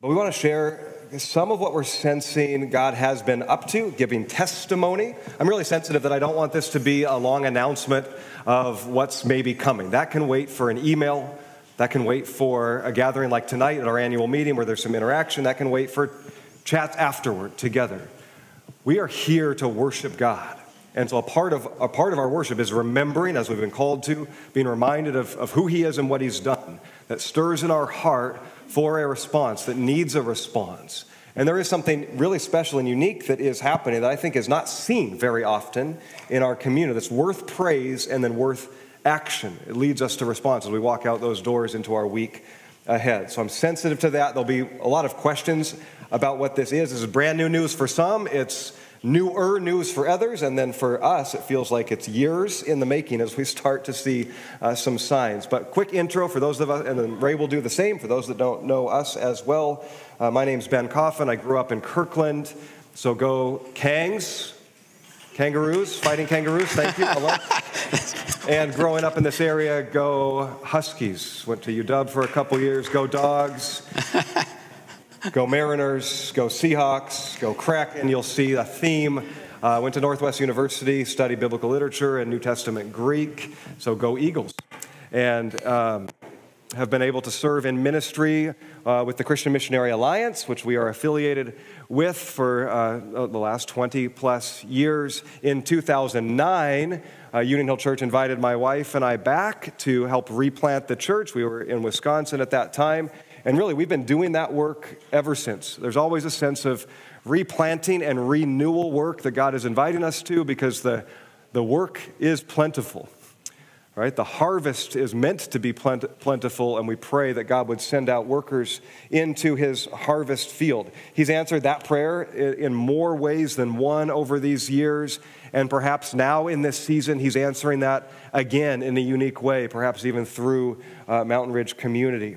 But we want to share some of what we're sensing God has been up to, giving testimony. I'm really sensitive that I don't want this to be a long announcement of what's maybe coming. That can wait for an email. That can wait for a gathering like tonight at our annual meeting where there's some interaction. That can wait for chats afterward together. We are here to worship God. And so a part of, a part of our worship is remembering, as we've been called to, being reminded of, of who He is and what He's done. That stirs in our heart for a response, that needs a response. And there is something really special and unique that is happening that I think is not seen very often in our community that's worth praise and then worth action. It leads us to response as we walk out those doors into our week ahead. So I'm sensitive to that. There'll be a lot of questions about what this is. This is brand new news for some. It's newer news for others, and then for us, it feels like it's years in the making as we start to see uh, some signs. But quick intro for those of us, and then Ray will do the same for those that don't know us as well. Uh, my name's Ben Coffin. I grew up in Kirkland, so go Kangs, kangaroos, fighting kangaroos. Thank you. and growing up in this area, go Huskies. Went to UW for a couple years. Go Dogs. go Mariners, go Seahawks, go Kraken. You'll see a theme. Uh, went to Northwest University, studied biblical literature and New Testament Greek, so go Eagles. And um, have been able to serve in ministry uh, with the Christian Missionary Alliance, which we are affiliated with for uh, the last 20 plus years. In 2009, uh, Union Hill Church invited my wife and I back to help replant the church. We were in Wisconsin at that time, and really, we've been doing that work ever since. There's always a sense of replanting and renewal work that God is inviting us to because the, the work is plentiful. Right? The harvest is meant to be plentiful, and we pray that God would send out workers into his harvest field. He's answered that prayer in more ways than one over these years, and perhaps now in this season, he's answering that again in a unique way, perhaps even through uh, Mountain Ridge Community.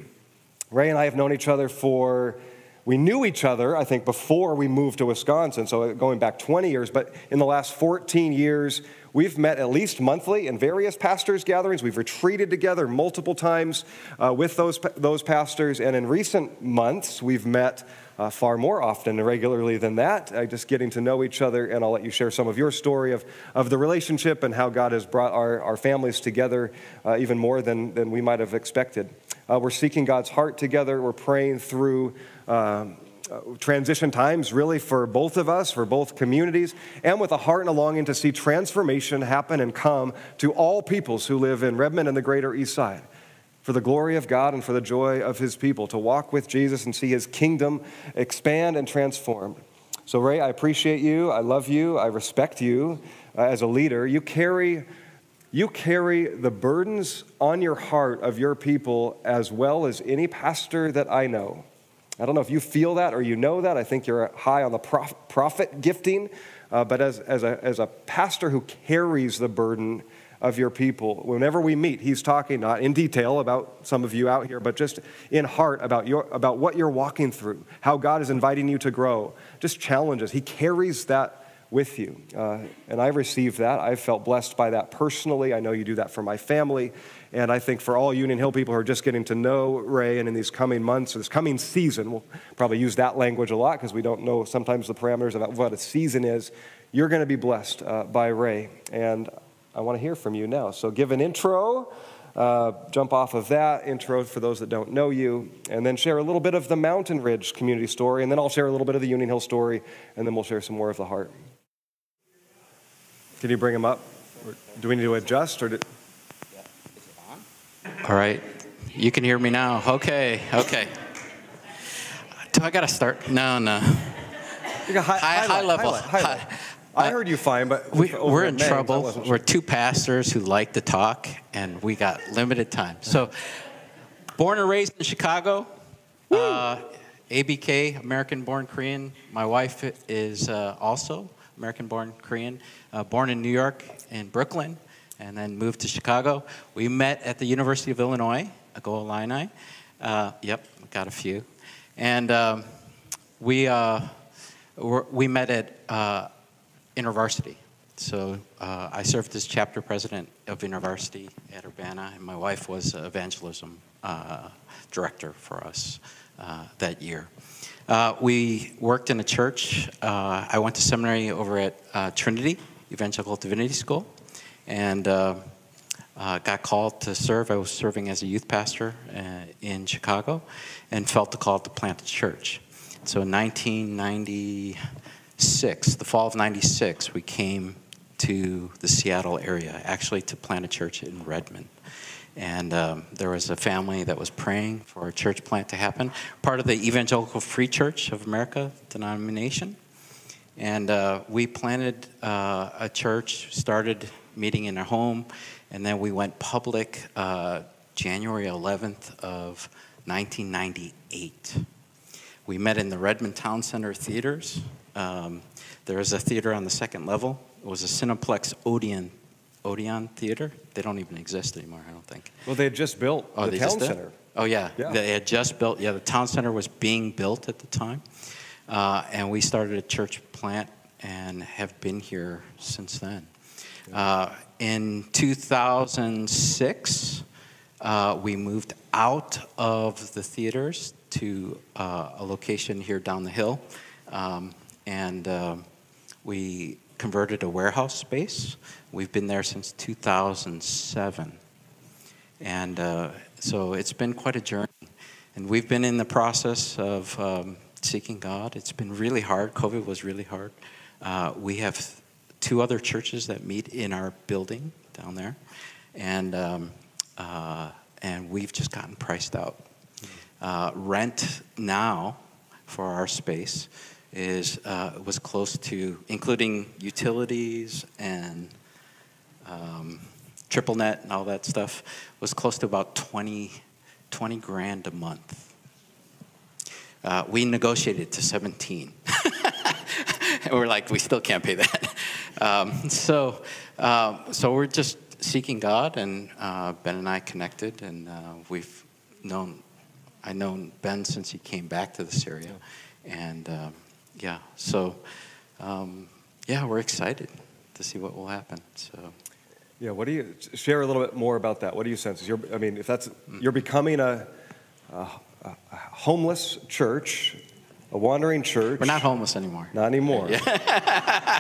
Ray and I have known each other for, we knew each other, I think, before we moved to Wisconsin, so going back 20 years, but in the last 14 years, we've met at least monthly in various pastors' gatherings. We've retreated together multiple times uh, with those, those pastors, and in recent months, we've met uh, far more often and regularly than that, uh, just getting to know each other. And I'll let you share some of your story of, of the relationship and how God has brought our, our families together uh, even more than, than we might have expected. Uh, we're seeking God's heart together. We're praying through. Um, uh, transition times, really, for both of us, for both communities, and with a heart and a longing to see transformation happen and come to all peoples who live in Redmond and the greater East Side for the glory of God and for the joy of his people, to walk with Jesus and see his kingdom expand and transform. So, Ray, I appreciate you. I love you. I respect you uh, as a leader. You carry, you carry the burdens on your heart of your people as well as any pastor that I know. I don't know if you feel that or you know that. I think you're high on the prophet gifting. Uh, but as, as, a, as a pastor who carries the burden of your people. Whenever we meet, he's talking not in detail about some of you out here, but just in heart about, your, about what you're walking through, how God is inviting you to grow, just challenges. He carries that with you. Uh, and I received that. I felt blessed by that personally. I know you do that for my family. And I think for all Union Hill people who are just getting to know Ray and in these coming months this coming season, we'll probably use that language a lot because we don't know sometimes the parameters about what a season is. You're going to be blessed uh, by Ray. And I want to hear from you now. So give an intro, uh, jump off of that intro for those that don't know you, and then share a little bit of the Mountain Ridge community story, and then I'll share a little bit of the Union Hill story, and then we'll share some more of the heart. Can you bring him up? do we need to adjust or? Do... All right, you can hear me now. Okay, okay. Do I got to start? No, no. High, high, high, level. High, I heard you fine, but we, are in trouble. Sure. We're two pastors who like to talk, and we got limited time. So, born and raised in Chicago, uh, ABK, American-born Korean. My wife is uh, also American-born Korean. Uh, born in New York, in Brooklyn, and then moved to Chicago. We met at the University of Illinois, A Go Illini. Uh, yep, got a few, and um, we uh, we met at uh, InterVarsity. So uh, I served as chapter president of InterVarsity at Urbana, and my wife was evangelism uh, director for us uh, that year. Uh, we worked in a church. Uh, I went to seminary over at uh, Trinity Evangelical Divinity School and uh, got called to serve. I was serving as a youth pastor in Chicago and felt the call to plant a church. So in 1996, the fall of 96, we came to the Seattle area, actually to plant a church in Redmond. And um, there was a family that was praying for a church plant to happen, part of the Evangelical Free Church of America denomination. And uh, we planted uh, a church, started meeting in a home, and then we went public uh, January 11th of 1998. We met in the Redmond Town Center theaters. Um, there is a theater on the second level. It was a Cineplex Odeon, Odeon Theater. They don't even exist anymore, I don't think. Well, they had just built oh, the town center. Oh, yeah. yeah. They had just built, yeah, the town center was being built at the time. Uh, and we started a church plant and have been here since then. Uh, in 2006, uh, we moved out of the theaters to uh, a location here down the hill. Um, and uh, we converted a warehouse space. We've been there since 2007. And uh, so it's been quite a journey. And we've been in the process of um, seeking God. It's been really hard. COVID was really hard. Uh, we have two other churches that meet in our building down there. And, um, uh, and we've just gotten priced out. Uh, rent now for our space is uh, was close to, including utilities and um, triple net and all that stuff, was close to about 20, 20 grand a month. Uh, we negotiated to 17. and we're like, we still can't pay that. Um, so, uh, so we're just seeking God, and uh, Ben and I connected, and uh, we've known I've known Ben since he came back to this area, and um, yeah, so um, yeah, we're excited to see what will happen. So. Yeah, what do you share a little bit more about that? What do you sense? You're, I mean, if that's you're becoming a, a, a homeless church a wandering church. We're not homeless anymore. Not anymore. Yeah.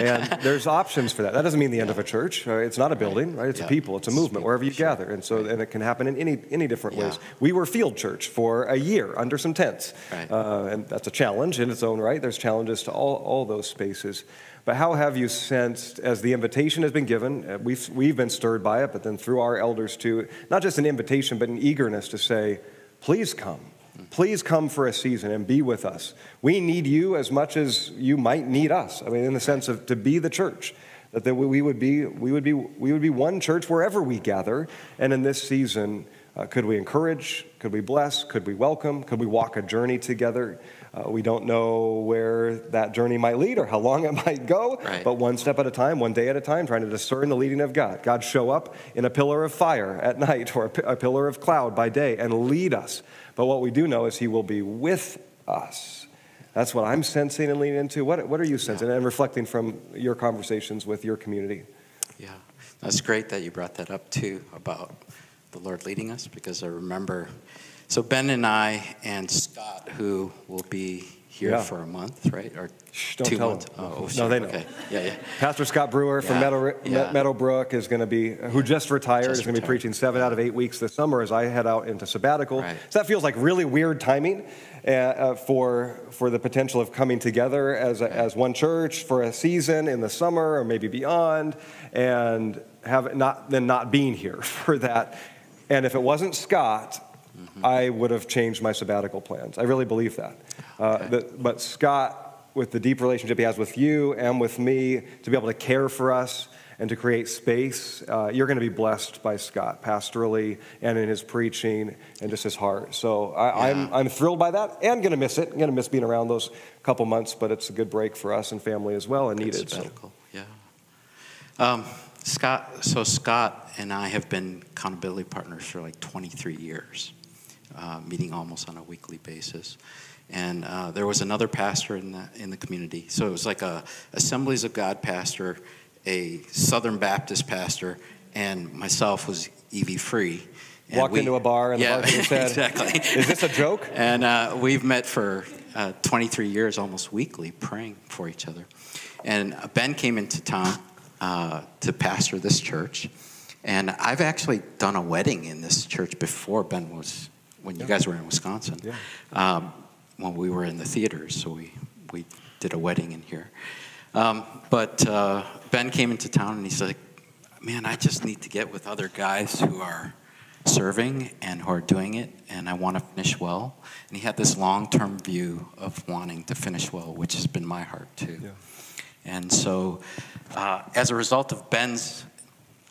And there's options for that. That doesn't mean the end yeah. of a church. Uh, it's not a building, right? It's yeah. a people. It's a movement wherever you sure. gather, and so and it can happen in any any different ways. We were field church for a year under some tents, right. uh, and that's a challenge in its own right. There's challenges to all all those spaces. But how have you sensed, as the invitation has been given, uh, we've, we've been stirred by it, but then through our elders too, not just an invitation, but an eagerness to say, please come. Please come for a season and be with us. We need you as much as you might need us. I mean, in the sense of to be the church, that we would be, we would be, we would be one church wherever we gather. And in this season, uh, could we encourage? Could we bless? Could we welcome? Could we walk a journey together? Uh, we don't know where that journey might lead or how long it might go, right. but one step at a time, one day at a time, trying to discern the leading of God. God show up in a pillar of fire at night or a, p- a pillar of cloud by day and lead us. But what we do know is He will be with us. That's what I'm sensing and leaning into. What, what are you sensing yeah. and reflecting from your conversations with your community? Yeah, that's great that you brought that up too about the Lord leading us because I remember. So Ben and I and Scott, who will be here yeah. for a month, right? Or don't two months. Them. Oh, no, they know. Okay. Yeah, yeah. Pastor Scott Brewer from yeah. Meadow, yeah. Meadowbrook is going to be, who just retired, just is going to be preaching seven out of eight weeks this summer as I head out into sabbatical. Right. So that feels like really weird timing uh, uh, for for the potential of coming together as a, as one church for a season in the summer or maybe beyond, and have not then not being here for that. And if it wasn't Scott, mm-hmm. I would have changed my sabbatical plans. I really believe that. Uh, okay. the, but Scott, with the deep relationship he has with you and with me, to be able to care for us and to create space, uh, you're going to be blessed by Scott pastorally and in his preaching and just his heart. So I, am I'm, I'm thrilled by that and going to miss it. I'm going to miss being around those couple months, but it's a good break for us and family as well and good needed. Sabbatical. So. Yeah. Um, Scott, so Scott and I have been accountability partners for like 23 years, uh, meeting almost on a weekly basis and uh, there was another pastor in the in the community. So it was like a Assemblies of God pastor, a Southern Baptist pastor, and myself was EV Free, And Walked we- into a bar and yeah, the bartender said, exactly. "Is this a joke?" And uh, we've met for uh, 23 years, almost weekly, praying for each other. And Ben came into town uh, to pastor this church. And I've actually done a wedding in this church before Ben was, when you guys were in Wisconsin, Yeah. um, when we were in the theaters. So we, we did a wedding in here. Um, but uh, Ben came into town and he's like, man, I just need to get with other guys who are serving and who are doing it, and I want to finish well. And he had this long term view of wanting to finish well, which has been my heart too. Yeah. And so, uh, as a result of Ben's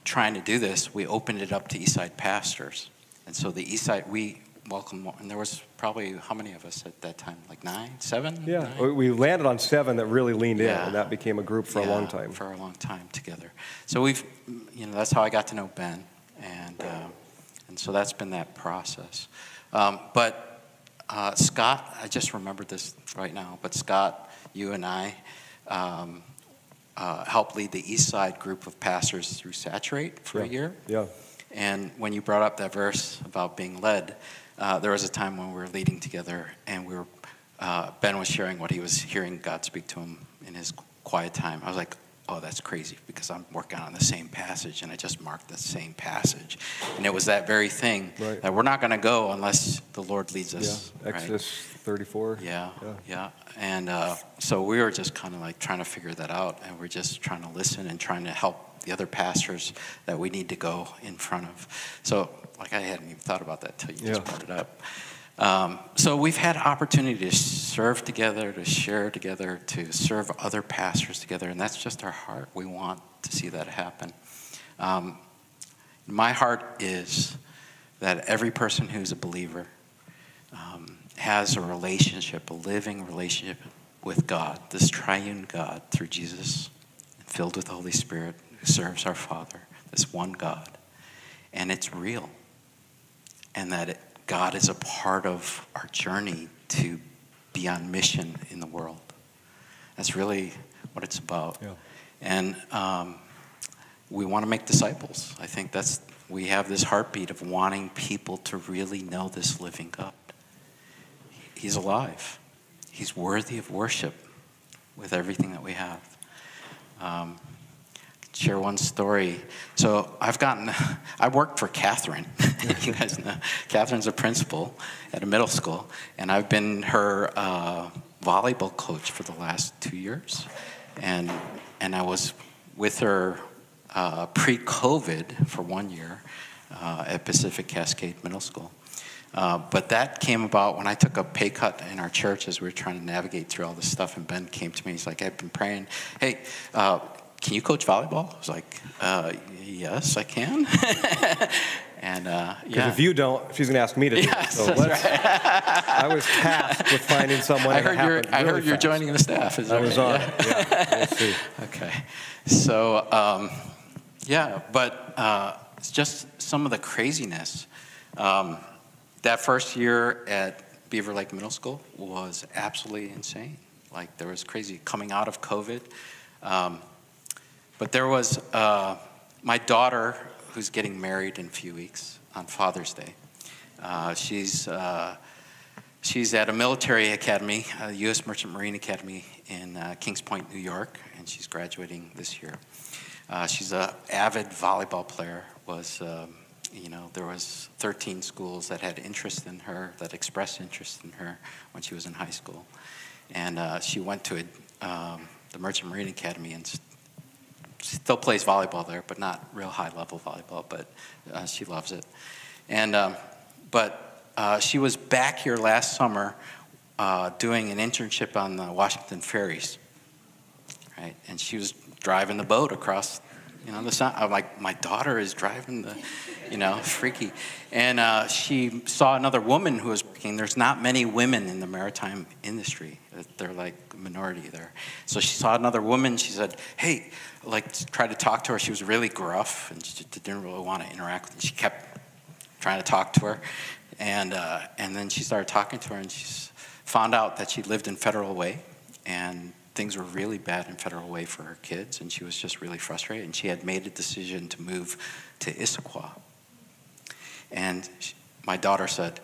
trying to do this, we opened it up to Eastside pastors. And so the Eastside, we welcome, more- and there was probably how many of us at that time? Like nine, seven? Yeah, Nine? we- landed on seven that really leaned in, and that became a group for a long time. For a long time together. So we've, you know, that's how I got to know Ben, and uh, and so that's been that process. Um, but uh, Scott, I just remembered this right now. But Scott, you and I um, uh, helped lead the East Side group of pastors through Saturate for a year. Yeah, And when you brought up that verse about being led, uh, there was a time when we were leading together, and we were. Uh, ben was sharing what he was hearing God speak to him in his quiet time. I was like, "Oh, that's crazy," because I'm working on the same passage, and I just marked the same passage, and it was that very thing Right. that we're not going to go unless the Lord leads yeah. us. right? Exodus 34. Yeah, Yeah. yeah. And uh, so we were just kind of like trying to figure that out, and we're just trying to listen and trying to help the other pastors that we need to go in front of. So, like, I hadn't even thought about that till you just brought it up. Um, so we've had opportunity to serve together, to share together, to serve other pastors together, and that's just our heart. We want to see that happen. Um, my heart is that every person who's a believer um, has a relationship, a living relationship with God, this triune God through Jesus, filled with the Holy Spirit, serves our Father, this one God. And it's real. And that it, God is a part of our journey to be on mission in the world. That's really what it's about. Yeah. And um, we want to make disciples. I think that's we have this heartbeat of wanting people to really know this living God. He's alive. He's worthy of worship with everything that we have. Um, share one story. So I've gotten, I worked for Catherine. you guys know, Catherine's a principal at a middle school, and I've been her uh, volleyball coach for the last two years, and and I was with her uh, pre-COVID for one year uh, at Pacific Cascade Middle School. Uh, but that came about when I took a pay cut in our church as we were trying to navigate through all this stuff. And Ben came to me. He's like, I've been praying. Hey, uh, can you coach volleyball? I was like, uh, yes, I can. and uh, Because yeah. if you don't, she's going to ask me to do Yes, it. So let's, I was tasked with finding someone. I heard you're. happened I heard you're joining the staff. Is I that was right? on. Yeah. Yeah, we'll see. Okay. So, um, yeah, but uh, it's just some of the craziness. Um, that first year at Beaver Lake Middle School was absolutely insane. Like, there was crazy coming out of COVID. Um, but there was uh, my daughter, who's getting married in a few weeks on Father's Day. Uh, she's. Uh, She's at a military academy, a U.S. Merchant Marine Academy in uh, Kings Point, New York, and she's graduating this year. Uh, she's an avid volleyball player. Was um, you know there was 13 schools that had interest in her, that expressed interest in her when she was in high school, and she went to a, um, the Merchant Marine Academy and still plays volleyball there, but not real high level volleyball. But uh, she loves it, and um, but uh, she was back here last summer uh, doing an internship on the Washington ferries, right? And she was driving the boat across, you know, the sun. I'm like, my daughter is driving the, you know, freaky. And uh, she saw another woman who was working. There's not many women in the maritime industry. They're like a minority there. So she saw another woman. She said, hey, like, tried to talk to her. She was really gruff and she didn't really want to interact with her. She kept trying to talk to her. And, uh, and then she started talking to her, and she found out that she lived in Federal Way, and things were really bad in Federal Way for her kids, and she was just really frustrated. And she had made a decision to move to Issaquah. And she, my daughter said,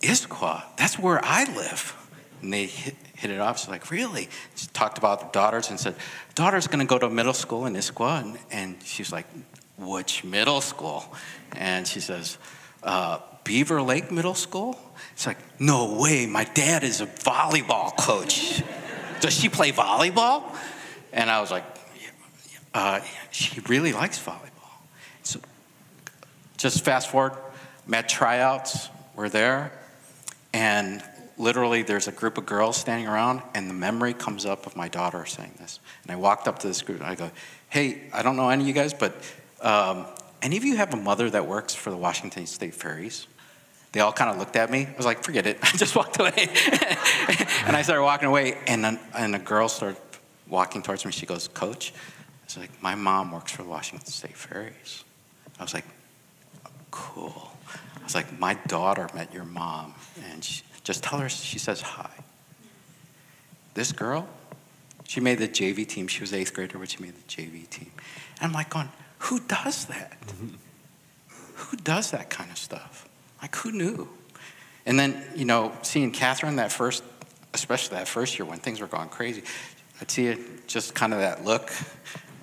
Issaquah, that's where I live. And they hit, hit it off. She's like, really? She talked about their daughters and said, daughter's going to go to middle school in Issaquah. And, and she's like, which middle school? And she says, uh, Beaver Lake Middle School? It's like, no way, my dad is a volleyball coach. Does she play volleyball? And I was like, uh, she really likes volleyball. So just fast forward, met tryouts, we're there, and literally there's a group of girls standing around, and the memory comes up of my daughter saying this. And I walked up to this group and I go, hey, I don't know any of you guys, but um, any of you have a mother that works for the Washington State Ferries? They all kind of looked at me. I was like, forget it. I just walked away. and I started walking away, and, then, and a girl started walking towards me. She goes, Coach, it's like, my mom works for Washington State Ferries. I was like, cool. I was like, my daughter met your mom, and she, just tell her she says hi. This girl, she made the JV team. She was eighth grader, but she made the JV team. And I'm like going, who does that? Mm-hmm. Who does that kind of stuff? Like, who knew? And then, you know, seeing Catherine that first, especially that first year when things were going crazy, I'd see it, just kind of that look,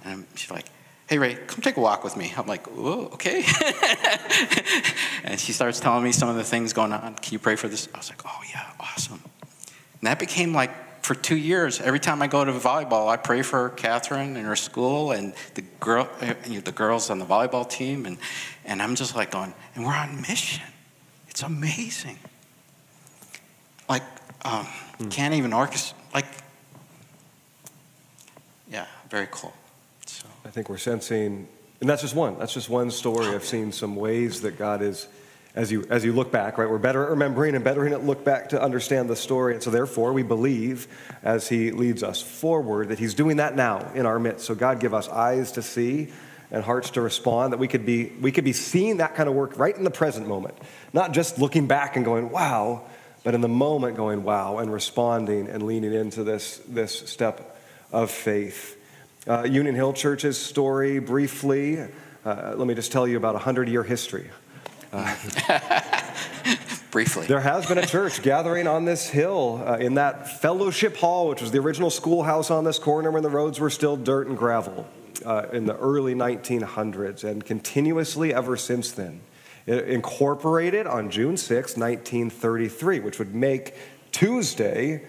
and she's like, hey, Ray, come take a walk with me. I'm like, whoa, okay. and she starts telling me some of the things going on. Can you pray for this? I was like, oh, yeah, awesome. And that became like, for two years, every time I go to volleyball, I pray for Catherine and her school and the girl, eh, the girls on the volleyball team, and, and I'm just like going, and we're on mission. It's amazing. Like, um, hmm. can't even orchestrate. Like, yeah, very cool. So I think we're sensing, and that's just one. That's just one story. I've seen some ways that God is, as you as you look back, right? We're better at remembering and better at look back to understand the story, and so therefore we believe, as He leads us forward, that He's doing that now in our midst. So God, give us eyes to see and hearts to respond that we could be we could be seeing that kind of work right in the present moment. Not just looking back and going wow but in the moment going wow and responding and leaning into this this step of faith. Uh, union hill church's story briefly uh, let me just tell you about a hundred year history. Uh, briefly. There has been a church gathering on this hill uh, in that fellowship hall which was the original schoolhouse on this corner when the roads were still dirt and gravel uh, in the early 1900s and continuously ever since then. It incorporated on June 6, 1933, which would make Tuesday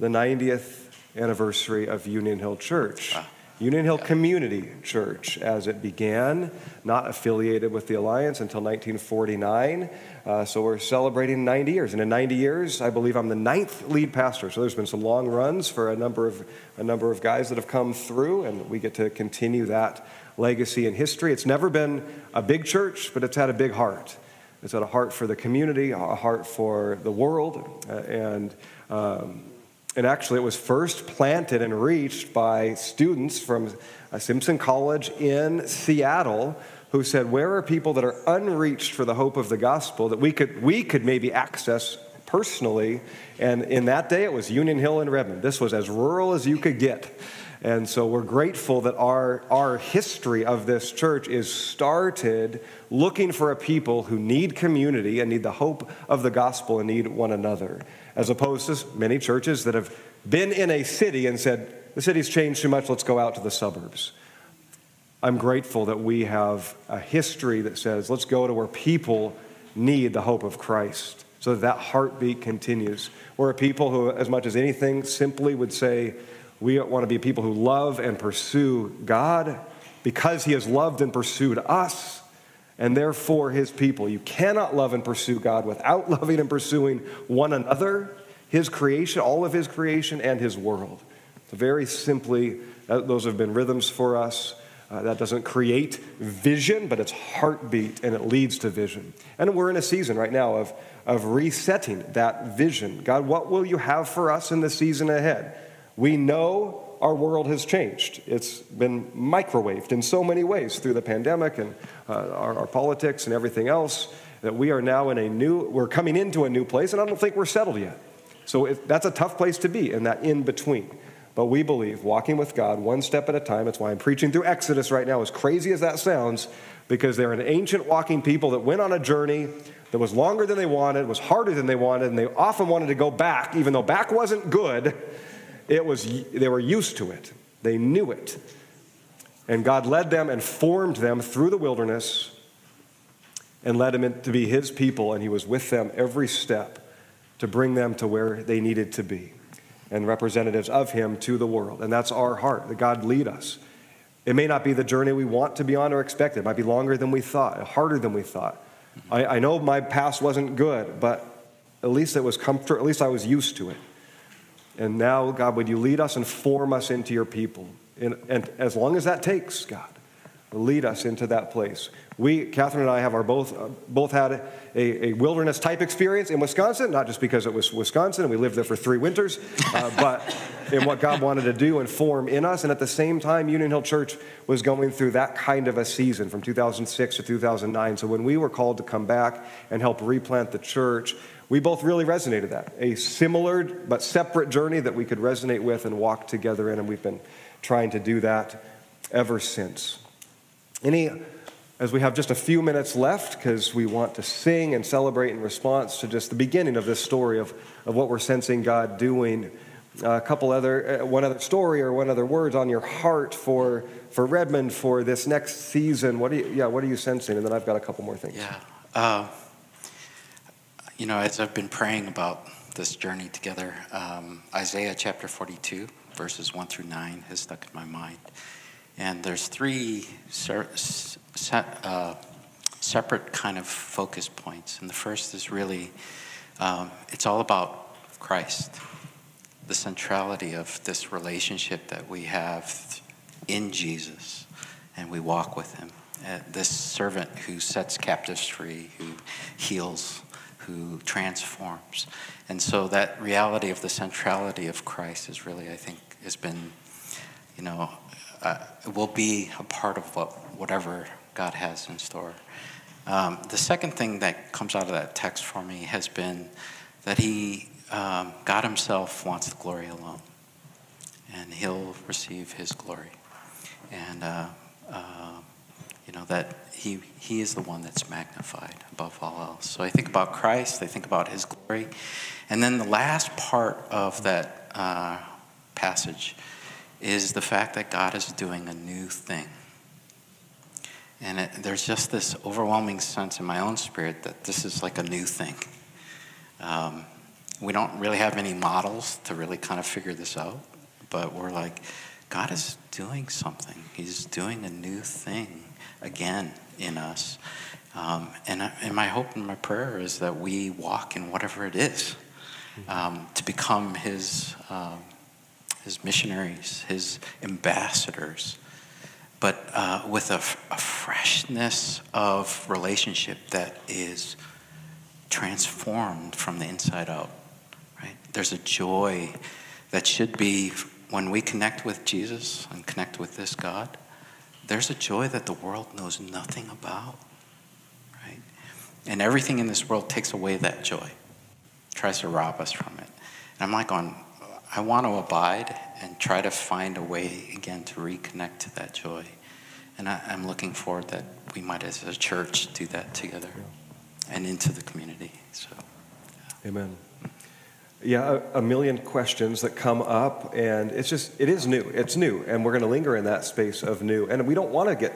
the 90th anniversary of Union Hill Church. Union Hill Community Church, as it began, not affiliated with the Alliance until 1949. Uh, so we're celebrating 90 years. And in 90 years, I believe I'm the ninth lead pastor. So there's been some long runs for a number of, a number of guys that have come through, and we get to continue that legacy and history. It's never been a big church, but it's had a big heart. It's had a heart for the community, a heart for the world, uh, and um, and actually, it was first planted and reached by students from uh, Simpson College in Seattle who said, Where are people that are unreached for the hope of the gospel that we could, we could maybe access personally? And in that day, it was Union Hill and Redmond. This was as rural as you could get. And so we're grateful that our, our history of this church is started looking for a people who need community and need the hope of the gospel and need one another as opposed to many churches that have been in a city and said, the city's changed too much, let's go out to the suburbs. I'm grateful that we have a history that says, let's go to where people need the hope of Christ so that that heartbeat continues. We're a people who, as much as anything, simply would say, we want to be people who love and pursue God because He has loved and pursued us and therefore his people. You cannot love and pursue God without loving and pursuing one another, his creation, all of his creation, and his world. So very simply, those have been rhythms for us. Uh, that doesn't create vision, but it's heartbeat and it leads to vision. And we're in a season right now of, of resetting that vision. God, what will you have for us in the season ahead? We know our world has changed. It's been microwaved in so many ways through the pandemic and uh, our, our, politics and everything else that we are now in a new, we're coming into a new place, and I don't think we're settled yet. So it, that's a tough place to be in that in between. But we believe walking with God one step at a time. That's why I'm preaching through Exodus right now, as crazy as that sounds. because they're an ancient walking people that went on a journey that was longer than they wanted, was harder than they wanted, and they often wanted to go back, even though back wasn't good. It was, they were used to it, they knew it. And God led them and formed them through the wilderness and led them to be His people, and He was with them every step to bring them to where they needed to be and representatives of Him to the world. And that's our heart, that God lead us. It may not be the journey we want to be on or expect. It might be longer than we thought, harder than we thought. I, I know my past wasn't good, but at least it was comfort, at least I was used to it. And now, God, would you lead us and form us into your people? And, and as long as that takes, God, lead us into that place. We, Catherine and I, have our both, uh, both had a, a, wilderness type experience in Wisconsin, not just because it was Wisconsin and we lived there for three winters, uh, but in what God wanted to do and form in us. And at the same time, Union Hill Church was going through that kind of a season from 2006 to 2009. So when we were called to come back and help replant the church, we both really resonated that. A similar but separate journey that we could resonate with and walk together in, and we've been trying to do that ever since. Any, as we have just a few minutes left, because we want to sing and celebrate in response to just the beginning of this story of, of what we're sensing God doing. a couple other, uh, one other story or one other words on your heart for, for Redmond for this next season. What do you, yeah, what are you sensing? And then I've got a couple more things. Yeah. Uh, you know, as I've been praying about this journey together, um, Isaiah chapter 42, verses 1 through 9 has stuck in my mind. And there's three uh, separate kind of focus points. And the first is really, um, it's all about Christ, the centrality of this relationship that we have in Jesus, and we walk with Him. Uh, this servant who sets captives free, who heals, who transforms. And so that reality of the centrality of Christ is really, I think, has been, you know, uh, will be a part of what, whatever God has in store. Um, the second thing that comes out of that text for me has been that He, um, God Himself, wants the glory alone, and He'll receive His glory, and uh, uh, you know that He He is the one that's magnified above all else. So I think about Christ, I think about His glory, and then the last part of that uh, passage is the fact that God is doing a new thing. And it, there's just this overwhelming sense in my own spirit that this is like a new thing. Um, we don't really have any models to really kind of figure this out, but we're like, God is doing something. He's doing a new thing again in us. Um, and, I, and my hope and my prayer is that we walk in whatever it is um, to become His um, his missionaries, his ambassadors, but uh, with a, a freshness of relationship that is transformed from the inside out. Right? There's a joy that should be when we connect with Jesus and connect with this God. There's a joy that the world knows nothing about. Right? And everything in this world takes away that joy, tries to rob us from it. And I'm like on I want to abide and try to find a way again to reconnect to that joy. And I, am looking forward that we might, as a church, do that together and into the community. So, yeah. Amen. Yeah, a, a, million questions that come up, and it's just, it is new. It's new, and we're going to linger in that space of new. And we don't want to get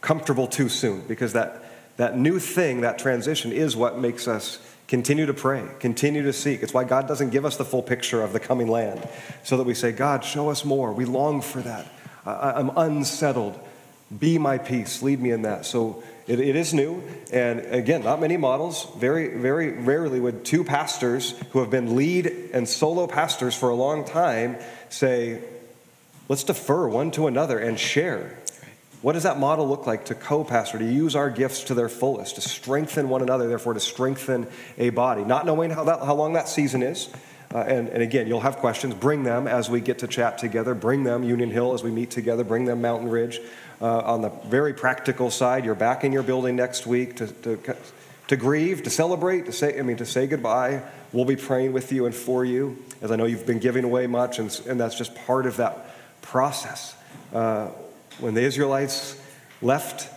comfortable too soon because that, that new thing, that transition, is what makes us Continue to pray, continue to seek. It's why God doesn't give us the full picture of the coming land, so that we say, God, show us more. We long for that. I'm unsettled. Be my peace. Lead me in that. So it, it is new. And again, not many models. Very, very rarely would two pastors who have been lead and solo pastors for a long time say, let's defer one to another and share what does that model look like to co pastor, to use our gifts to their fullest, to strengthen one another, therefore to strengthen a body? Not knowing how, that, how long that season is. Uh, and, and again, you'll have questions. Bring them as we get to chat together. Bring them Union Hill as we meet together. Bring them Mountain Ridge. Uh, on the very practical side, you're back in your building next week to, to, to grieve, to celebrate, to say, I mean, to say goodbye. We'll be praying with you and for you, as I know you've been giving away much, and, and that's just part of that process. Uh, when the Israelites left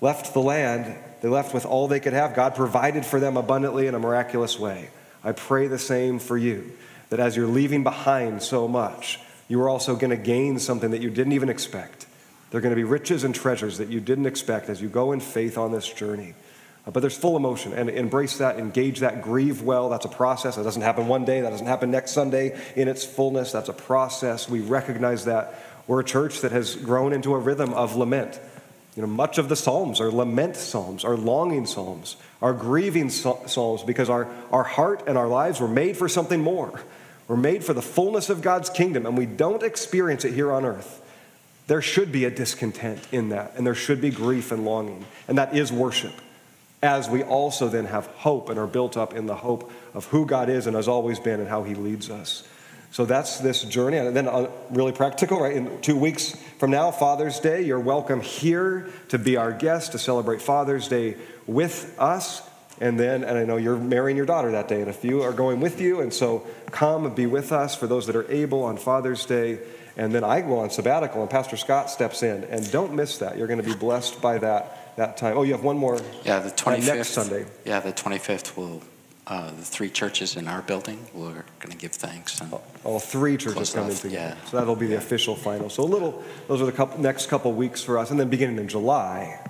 left the land, they left with all they could have. God provided for them abundantly in a miraculous way. I pray the same for you, that as you're leaving behind so much, you are also going to gain something that you didn't even expect. There are going to be riches and treasures that you didn't expect as you go in faith on this journey. Uh, but there's full emotion, and embrace that, engage that, grieve well. That's a process. That doesn't happen one day, that doesn't happen next Sunday in its fullness. That's a process. We recognize that. We're a church that has grown into a rhythm of lament. You know, much of the Psalms are lament Psalms, are longing Psalms, are grieving Psalms because our, our heart and our lives were made for something more. We're made for the fullness of God's kingdom, and we don't experience it here on earth. There should be a discontent in that, and there should be grief and longing, and that is worship. As we also then have hope and are built up in the hope of who God is and has always been and how He leads us. So that's this journey. And then, uh, really practical, right? In two weeks from now, Father's Day, you're welcome here to be our guest to celebrate Father's Day with us. And then, and I know you're marrying your daughter that day, and a few are going with you. And so come and be with us for those that are able on Father's Day. And then I go on sabbatical, and Pastor Scott steps in. And don't miss that. You're going to be blessed by that that time. Oh, you have one more. Yeah, the 25th. next Sunday. Yeah, the 25th will uh, the three churches in our building, we're going to give thanks. And All three churches coming off, together. yeah. So that'll be the official final. So a little, those are the couple, next couple weeks for us. And then beginning in July,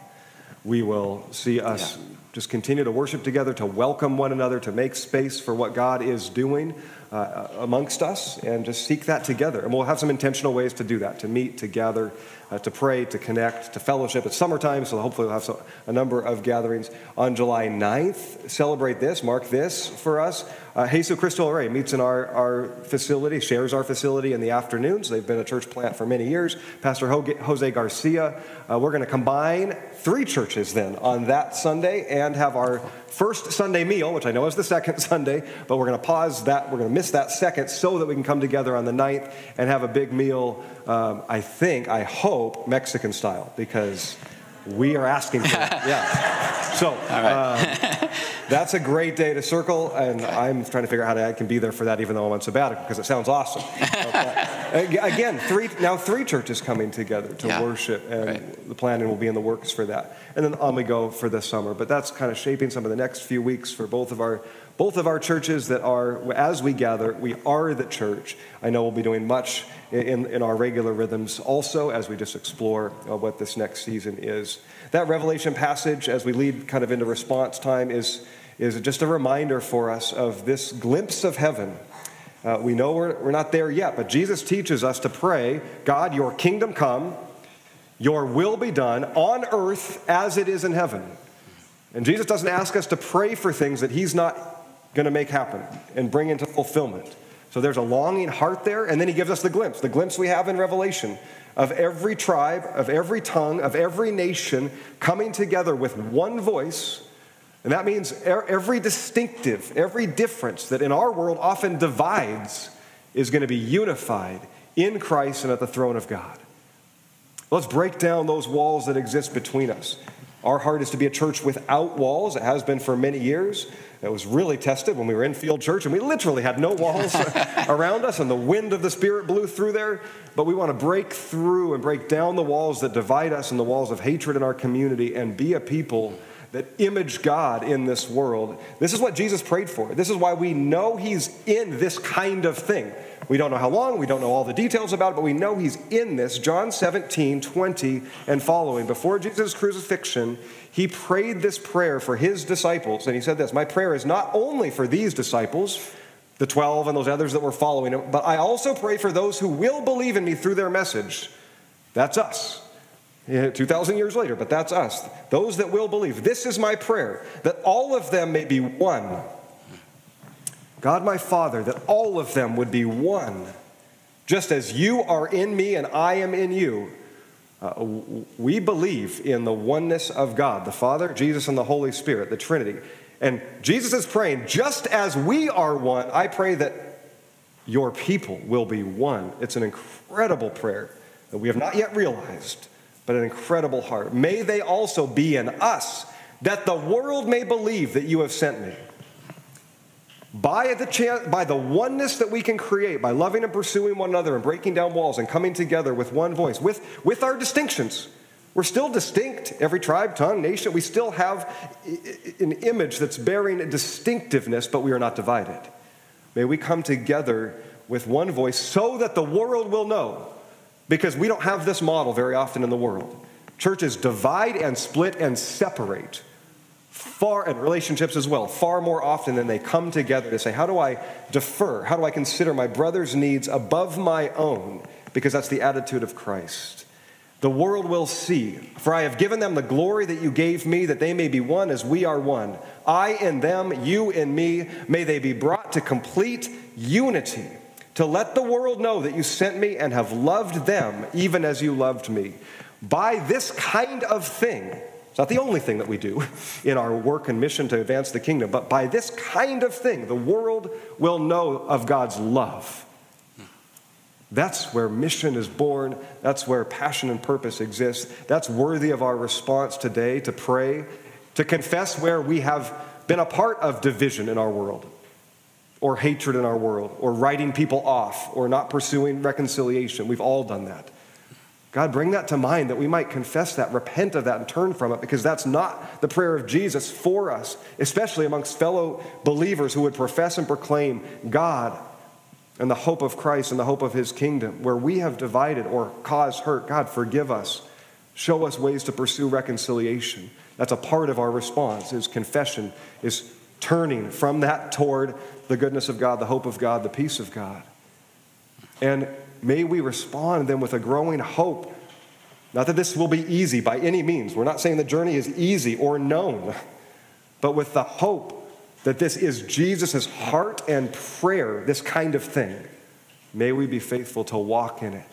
we will see us Yeah. just continue to worship together, to welcome one another, to make space for what God is doing uh, amongst us, and just seek that together. And we'll have some intentional ways to do that, to meet, to gather, uh, to pray, to connect, to fellowship. It's summertime, so hopefully we'll have so, a number of gatherings. On July 9th, celebrate this, mark this for us. Uh, Jesus Cristo Rey meets in our, our facility, shares our facility in the afternoons. They've been a church plant for many years. Pastor Jose Garcia, uh, we're going to combine three churches then on that Sunday and have our first Sunday meal, which I know is the second Sunday, but we're going to pause that. We're going to miss that second so that we can come together on the ninth and have a big meal, um, I think, I hope, Mexican style, because we are asking for it. Yeah. So uh, that's a great day to circle, and I'm trying to figure out how to, I can be there for that, even though I'm on sabbatical, because it sounds awesome. Okay. Again, three now three churches coming together to Yeah. worship, and Right. the planning will be in the works for that. And then on we go for the summer. But that's kind of shaping some of the next few weeks for both of our both of our churches that are as we gather, we are the church. I know we'll be doing much in, in our regular rhythms also as we just explore uh, what this next season is. That Revelation passage, as we lead kind of into response time, is, is just a reminder for us of this glimpse of heaven. Uh, we know we're, we're not there yet, but Jesus teaches us to pray, God, your kingdom come, your will be done on earth as it is in heaven. And Jesus doesn't ask us to pray for things that he's not going to make happen and bring into fulfillment. So there's a longing heart there, and then he gives us the glimpse, the glimpse we have in Revelation of every tribe, of every tongue, of every nation coming together with one voice. And that means e- every distinctive, every difference that in our world often divides is going to be unified in Christ and at the throne of God. Let's break down those walls that exist between us. Our heart is to be a church without walls. It has been for many years. It was really tested when we were in Field Church, and we literally had no walls around us, and the wind of the Spirit blew through there. But we want to break through and break down the walls that divide us and the walls of hatred in our community and be a people that image God in this world. This is what Jesus prayed for. This is why we know He's in this kind of thing. We don't know how long, we don't know all the details about it, but we know He's in this. John 17, 20, and following. Before Jesus' crucifixion, He prayed this prayer for His disciples. And He said this My prayer is not only for these disciples, the 12 and those others that were following Him, but I also pray for those who will believe in me through their message. That's us. Yeah, 2,000 years later, but that's us. Those that will believe. This is my prayer that all of them may be one. God, my Father, that all of them would be one, just as you are in me and I am in you. Uh, we believe in the oneness of God, the Father, Jesus, and the Holy Spirit, the Trinity. And Jesus is praying, just as we are one, I pray that your people will be one. It's an incredible prayer that we have not yet realized, but an incredible heart. May they also be in us, that the world may believe that you have sent me. By the, chan- by the oneness that we can create, by loving and pursuing one another and breaking down walls and coming together with one voice, with, with our distinctions, We're still distinct, every tribe, tongue, nation. We still have an image that's bearing a distinctiveness, but we are not divided. May we come together with one voice so that the world will know, because we don't have this model very often in the world. Churches divide and split and separate far, and relationships as well, far more often than they come together to say, How do I defer? How do I consider my brother's needs above my own? Because that's the attitude of Christ. The world will see, for I have given them the glory that you gave me, that they may be one as we are one. I in them, you in me, may they be brought to complete unity, to let the world know that you sent me and have loved them even as you loved me. By this kind of thing, it's not the only thing that we do in our work and mission to advance the kingdom, but by this kind of thing, the world will know of God's love that's where mission is born. That's where passion and purpose exists. That's worthy of our response today to pray, to confess where we have been a part of division in our world, or hatred in our world, or writing people off, or not pursuing reconciliation. We've all done that. God, bring that to mind that we might confess that, repent of that, and turn from it, because that's not the prayer of Jesus for us, especially amongst fellow believers who would profess and proclaim God and the hope of Christ and the hope of his kingdom, where we have divided or caused hurt, God, forgive us. Show us ways to pursue reconciliation. That's a part of our response, is confession, is turning from that toward the goodness of God, the hope of God, the peace of God. And may we respond then with a growing hope. Not that this will be easy by any means. We're not saying the journey is easy or known, but with the hope that this is Jesus' heart and prayer, this kind of thing. May we be faithful to walk in it,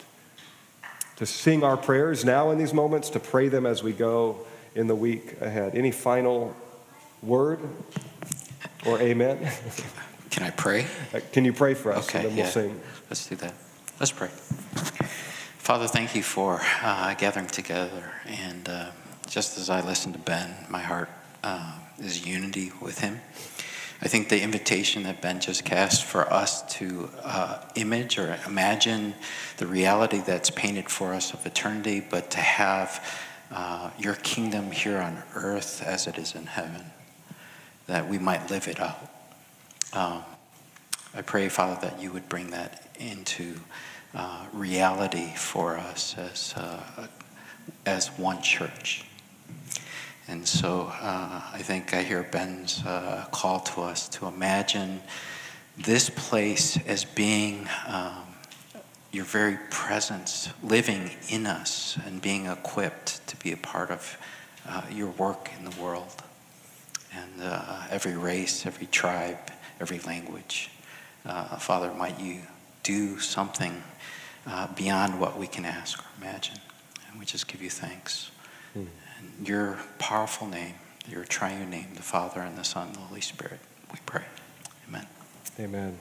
to sing our prayers now in these moments, to pray them as we go in the week ahead. Any final word or amen? Can I pray? Uh, can you pray for us? Okay, and then we'll yeah. sing. Let's do that. Let's pray. Father, thank you for uh, gathering together. And uh, just as I listen to Ben, my heart uh, is unity with him. I think the invitation that Ben just cast for us to uh, image or imagine the reality that's painted for us of eternity, but to have uh, your kingdom here on earth as it is in heaven, that we might live it out. Um, I pray, Father, that you would bring that into uh, reality for us as, uh, as one church. And so uh, I think I hear Ben's uh, call to us to imagine this place as being um, your very presence living in us and being equipped to be a part of uh, your work in the world. And uh, every race, every tribe, every language. Uh, Father, might you do something uh, beyond what we can ask or imagine. And we just give you thanks. Mm your powerful name, your triune name, the Father and the Son and the Holy Spirit, we pray. Amen. Amen.